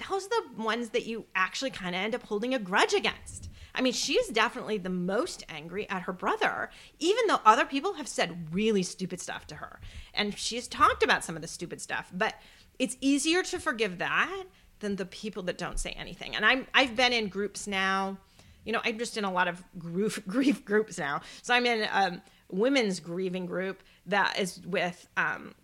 those are the ones that you actually kind of end up holding a grudge against I mean, she is definitely the most angry at her brother, even though other people have said really stupid stuff to her. And she's talked about some of the stupid stuff, but it's easier to forgive that than the people that don't say anything. And I'm I've been in groups now. You know, I'm just in a lot of grief, grief groups now. So I'm in a women's grieving group that is with um,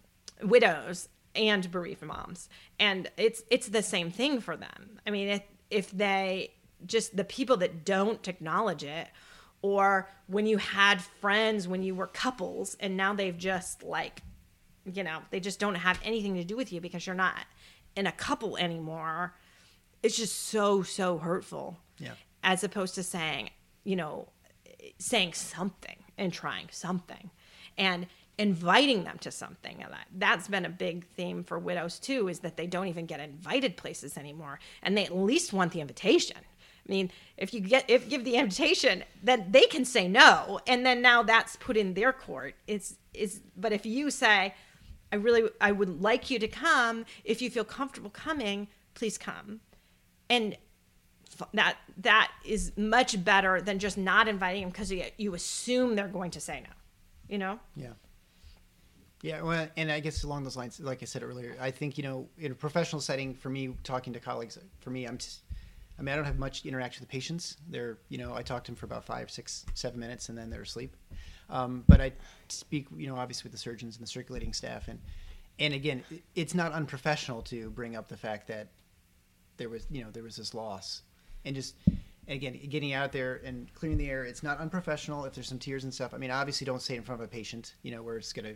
widows and bereaved moms, and it's it's the same thing for them. I mean, if if they just the people that don't acknowledge it or when you had friends when you were couples and now they've just like you know they just don't have anything to do with you because you're not in a couple anymore it's just so so hurtful Yeah. As opposed to saying you know saying something and trying something and inviting them to something and that that's been a big theme for widows too is that they don't even get invited places anymore and they at least want the invitation I mean, if you get if give the invitation, then they can say no, and then now that's put in their court. It's is but if you say, I really I would like you to come. If you feel comfortable coming, please come, and that that is much better than just not inviting them because you, you assume they're going to say no. You know. Yeah. Yeah, well, and I guess along those lines, like I said earlier, I think you know, in a professional setting, for me, talking to colleagues, for me, I'm just, I mean, I don't have much interaction with patients. They're, you know, I talk to them for about five, six, seven minutes, and then they're asleep. Um, but I speak, you know, obviously with the surgeons and the circulating staff, and and again, it's not unprofessional to bring up the fact that there was, you know, there was this loss, and just. And again, getting out there and clearing the air, it's not unprofessional if there's some tears and stuff. I mean, obviously, don't say it in front of a patient, you know, where it's going to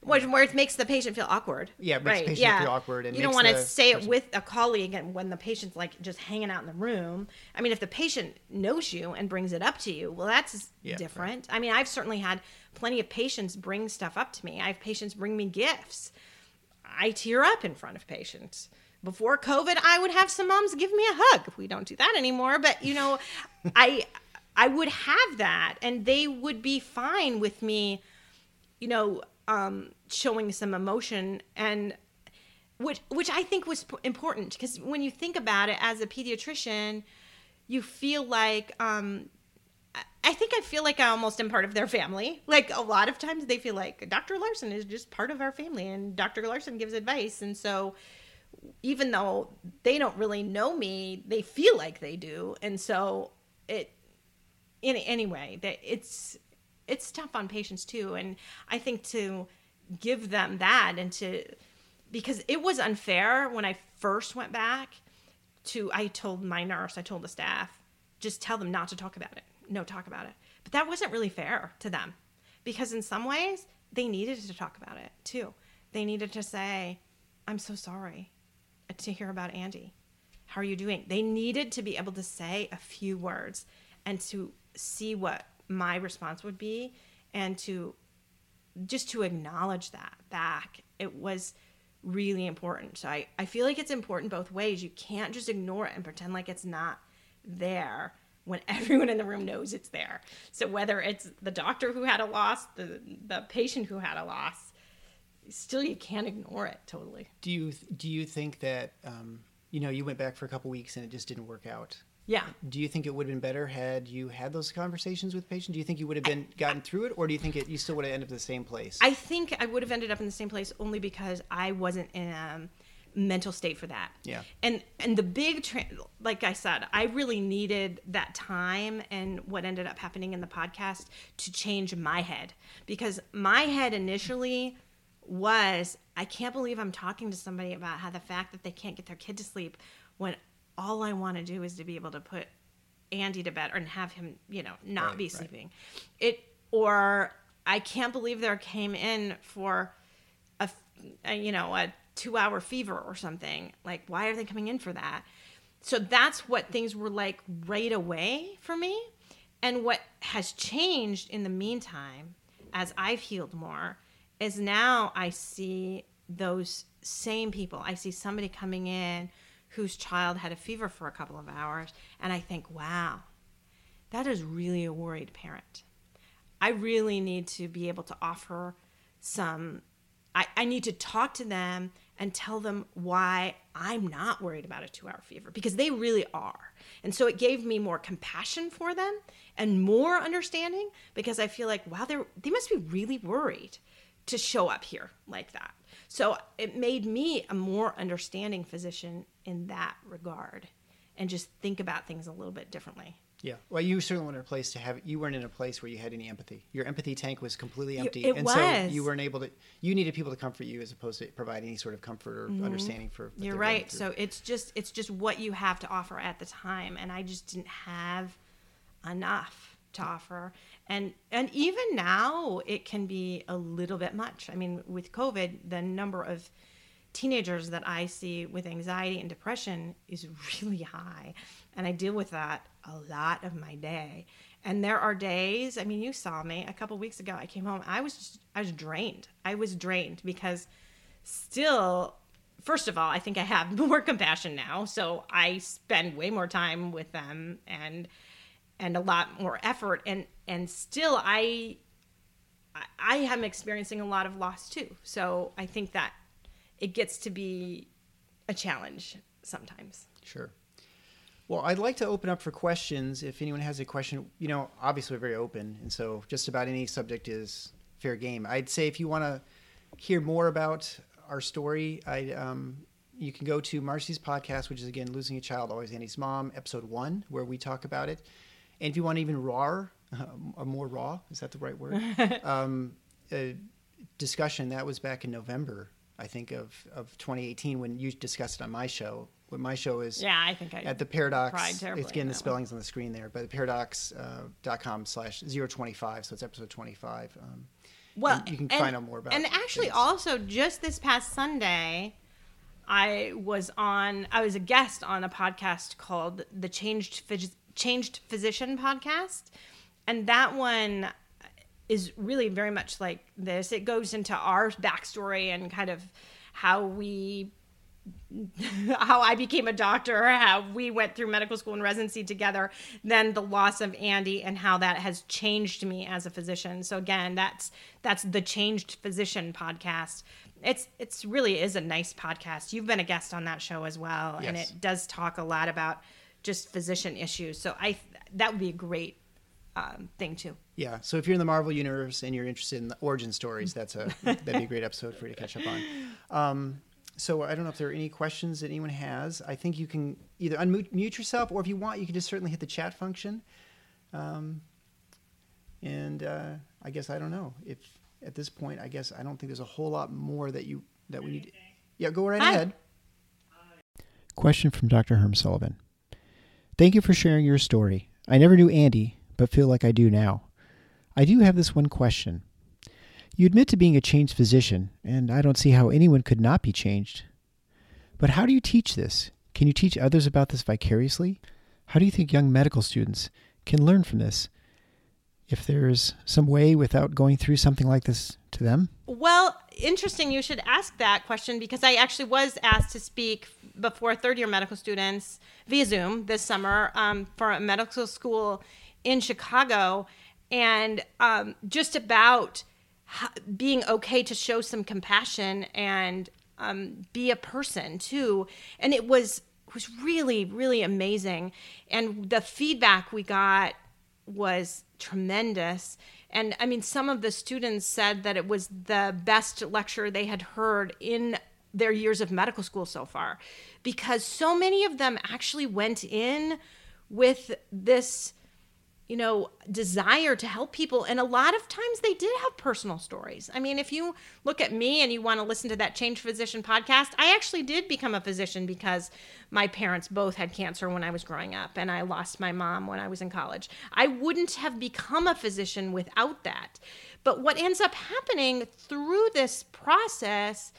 Where, where it makes the patient feel awkward. Yeah, it makes the patient feel awkward and you don't want to say it person- with a colleague and when the patient's like just hanging out in the room. I mean, if the patient knows you and brings it up to you, well, that's Yeah, different. I mean, I've certainly had plenty of patients bring stuff up to me. I have patients bring me gifts. I tear up in front of patients. Before COVID, I would have some moms give me a hug. We don't do that anymore, but you know, I I would have that and they would be fine with me, you know, um showing some emotion and which which I think was important because when you think about it as a pediatrician, you feel like um I- I think I feel like I almost am part of their family. Like a lot of times they feel like Dr. Larson is just part of our family and Dr. Larson gives advice. And so even though they don't really know me, they feel like they do. And so it, in, anyway, that it's, it's tough on patients too. And I think to give them that and to, because it was unfair when I first went back to I told my nurse, I told the staff, just tell them not to talk about it. No talk about it. But that wasn't really fair to them because in some ways they needed to talk about it too. They needed to say, "I'm so sorry to hear about Andy. How are you doing?" They needed to be able to say a few words and to see what my response would be and to just to acknowledge that back. It was really important. So I, I feel like it's important both ways. You can't just ignore it and pretend like it's not there when everyone in the room knows it's there. So whether it's the doctor who had a loss, the the patient who had a loss, still you can't ignore it totally. Do you do you think that um, you know you went back for a couple weeks and it just didn't work out? Yeah. Do you think it would have been better had you had those conversations with patients? Do you think you would have been gotten through it, or do you think it, you still would have ended up in the same place? I think I would have ended up in the same place only because I wasn't in a mental state for that. Yeah. And and the big tra- like I said, I really needed that time and what ended up happening in the podcast to change my head because my head initially was I can't believe I'm talking to somebody about how the fact that they can't get their kid to sleep when all I want to do is to be able to put Andy to bed and have him, you know, not Right, be right. sleeping. It or I can't believe there came in for a you know a two hour fever or something. Like why are they coming in for that? So that's what things were like right away for me. And what has changed in the meantime, as I've healed more, is now I see those same people. I see somebody coming in whose child had a fever for a couple of hours, and I think, wow, that is really a worried parent. I really need to be able to offer some, I, I need to talk to them and tell them why I'm not worried about a two hour fever because they really are. And so it gave me more compassion for them and more understanding because I feel like, wow, they're, they must be really worried to show up here like that. So it made me a more understanding physician in that regard and just think about things a little bit differently. yeah. Well, you certainly weren't in a place to have. You weren't in a place where you had any empathy. Your empathy tank was completely empty, and so you weren't able to. You needed people to comfort you as opposed to provide any sort of comfort or understanding for. Mm-hmm. You're right. So it's just it's just what you have to offer at the time, and I just didn't have enough to offer. And and even now, it can be a little bit much. I mean, with COVID, the number of teenagers that I see with anxiety and depression is really high, and I deal with that a lot of my day. And there are days. I mean, you saw me a couple weeks ago. I came home. I was just I was drained. I was drained because still first of all i think i have more compassion now so i spend way more time with them and and a lot more effort and and still i I- am experiencing a lot of loss too so i think that it gets to be a challenge sometimes Sure. Well, I'd like to open up for questions. If anyone has a question, you know, obviously we're very open, and so just about any subject is fair game. I'd say if you want to hear more about our story, I um, you can go to Marcy's podcast, which is again "Losing a Child, Always Andy's Mom," episode one, where we talk about it. And if you want even raw, uh, more raw, is that the right word? um, a discussion that was back in November, I think of of 2018 when you discussed it on my show. What my show is yeah i think i at the paradox it's getting the that one. spelling's on the screen there but the paradox.com slash 025 so it's episode 25 um, well and you can and- find out more about and actually things. also just this past sunday i was on i was a guest on a podcast called the changed Phys- changed physician podcast and that one is really very much like this it goes into our backstory and kind of how we how I became a doctor, how we went through medical school and residency together, then the loss of Andy and how that has changed me as a physician. So again, that's that's the Changed Physician podcast. It's it's really is a nice podcast. You've been a guest on that show as well, and it does talk a lot about just physician issues. So I that would be a great um, thing too. yeah so if you're in the marvel universe and you're interested in the origin stories that's a that'd be a great episode for you to catch up on um, so i don't know if there are any questions that anyone has i think you can either unmute yourself or if you want you can just certainly hit the chat function um, and uh, i guess i don't know if at this point i guess i don't think there's a whole lot more that you that we need yeah go right Hi. ahead Question from Dr. Herm Sullivan. Thank you for sharing your story. I never knew Andy, but feel like I do now. I do have this one question. You admit to being a changed physician, and I don't see how anyone could not be changed. But how do you teach this? Can you teach others about this vicariously? How do you think young medical students can learn from this? If there's some way without going through something like this to them? Well, interesting. You should ask that question because I actually was asked to speak before third year medical students via Zoom this summer um, for a medical school in Chicago and um, just about being okay to show some compassion and um, be a person too. And it was was really really amazing, and the feedback we got was tremendous. And I mean, some of the students said that it was the best lecture they had heard in their years of medical school so far because so many of them actually went in with this you know, desire to help people. And a lot of times they did have personal stories. I mean, if you look at me and you want to listen to that Change Physician podcast, I actually did become a physician because my parents both had cancer when I was growing up and I lost my mom when I was in college. I wouldn't have become a physician without that. But what ends up happening through this process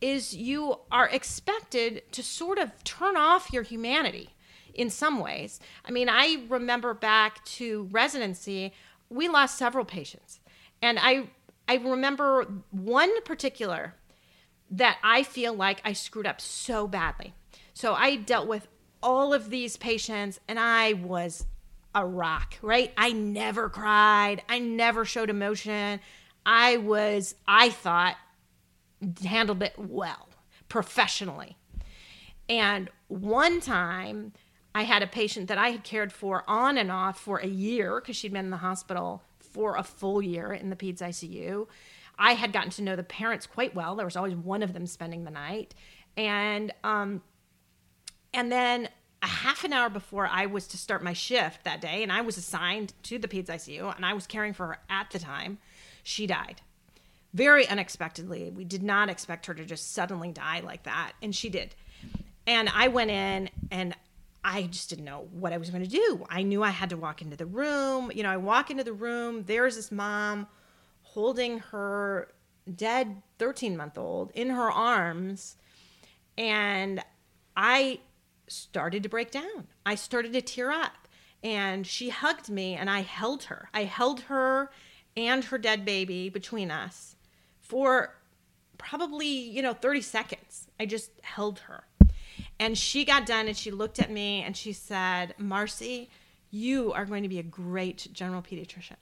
is you are expected to sort of turn off your humanity in some ways. I mean, I remember back to residency, we lost several patients. And I I remember one particular that I feel like I screwed up so badly. So I dealt with all of these patients and I was a rock, right? I never cried. I never showed emotion. I was, I thought, handled it well, professionally. And one time, I had a patient that I had cared for on and off for a year because she'd been in the hospital for a full year in the PEDS ICU. I had gotten to know the parents quite well. There was always one of them spending the night. And um, and then a half an hour before I was to start my shift that day, and I was assigned to the PEDS ICU, and I was caring for her at the time, she died. Very unexpectedly. We did not expect her to just suddenly die like that, and she did. And I went in and I just didn't know what I was going to do. I knew I had to walk into the room. You know, I walk into the room, there's this mom holding her dead 13 month old in her arms. And I started to break down. I started to tear up. And she hugged me and I held her. I held her and her dead baby between us for probably, you know, 30 seconds. I just held her. And she got done and she looked at me and she said, Marcy, you are going to be a great general pediatrician.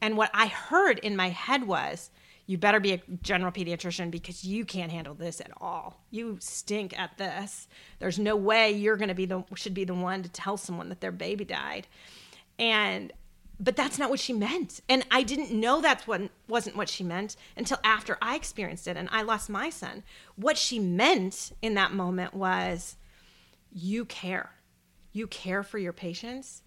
And what I heard in my head was, you better be a general pediatrician because you can't handle this at all. You stink at this. There's no way you're going to be the should be the one to tell someone that their baby died. And but that's not what she meant. And I didn't know what wasn't what she meant until after I experienced it and I lost my son. What she meant in that moment was you care. You care for your patients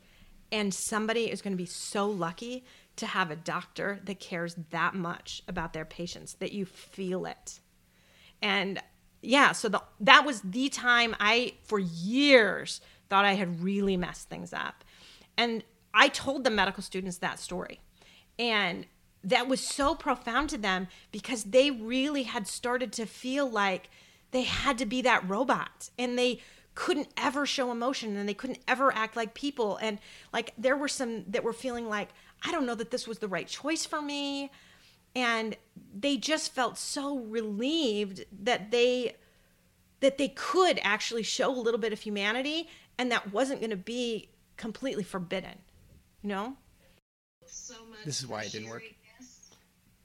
and somebody is going to be so lucky to have a doctor that cares that much about their patients that you feel it. And yeah, so the, that was the time I for years thought I had really messed things up. And I told the medical students that story. And that was so profound to them because they really had started to feel like they had to be that robot and they couldn't ever show emotion and they couldn't ever act like people. And like there were some that were feeling like I don't know that this was the right choice for me. And they just felt so relieved that they that they could actually show a little bit of humanity and that wasn't going to be completely forbidden you know? So much this is why it didn't work. This.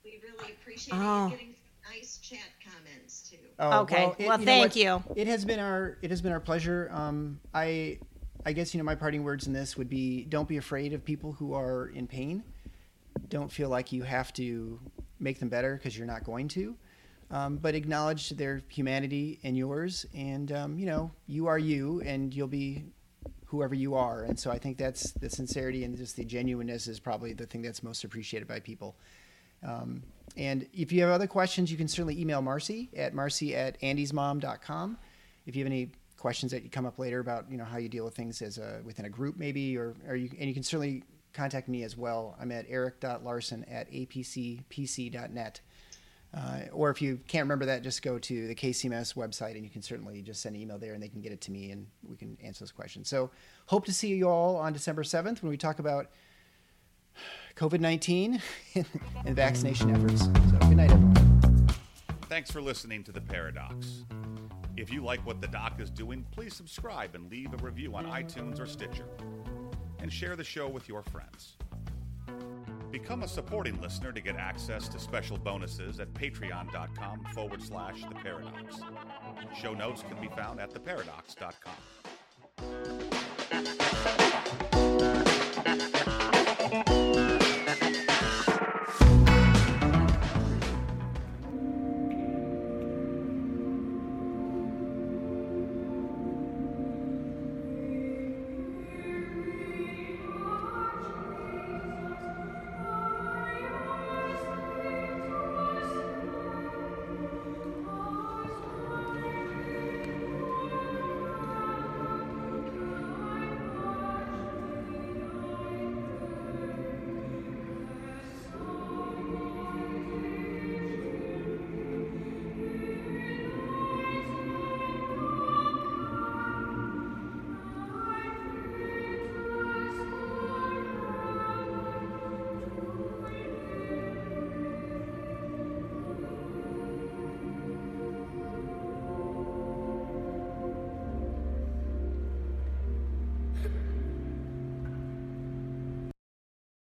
We really appreciate oh. getting nice chat comments too. Oh, okay. Well, it, well you thank you. It has been our it has been our pleasure. Um, I I guess you know my parting words in this would be: don't be afraid of people who are in pain. Don't feel like you have to make them better because you're not going to. Um, but acknowledge their humanity and yours, and um, you know you are you, and you'll be whoever you are. And so I think that's the sincerity and just the genuineness is probably the thing that's most appreciated by people. Um, and if you have other questions, you can certainly email Marcy at marcy at andysmom.com. If you have any questions that come up later about you know how you deal with things as a within a group maybe, or, or you and you can certainly contact me as well. I'm at eric.larson at apcpc.net. Uh, or if you can't remember that, just go to the KCMS website and you can certainly just send an email there and they can get it to me and we can answer those questions. So, hope to see you all on December 7th when we talk about COVID 19 and vaccination efforts. So, good night, everyone. Thanks for listening to The Paradox. If you like what the doc is doing, please subscribe and leave a review on iTunes or Stitcher. And share the show with your friends. Become a supporting listener to get access to special bonuses at patreon.com forward slash the paradox. Show notes can be found at theparadox.com.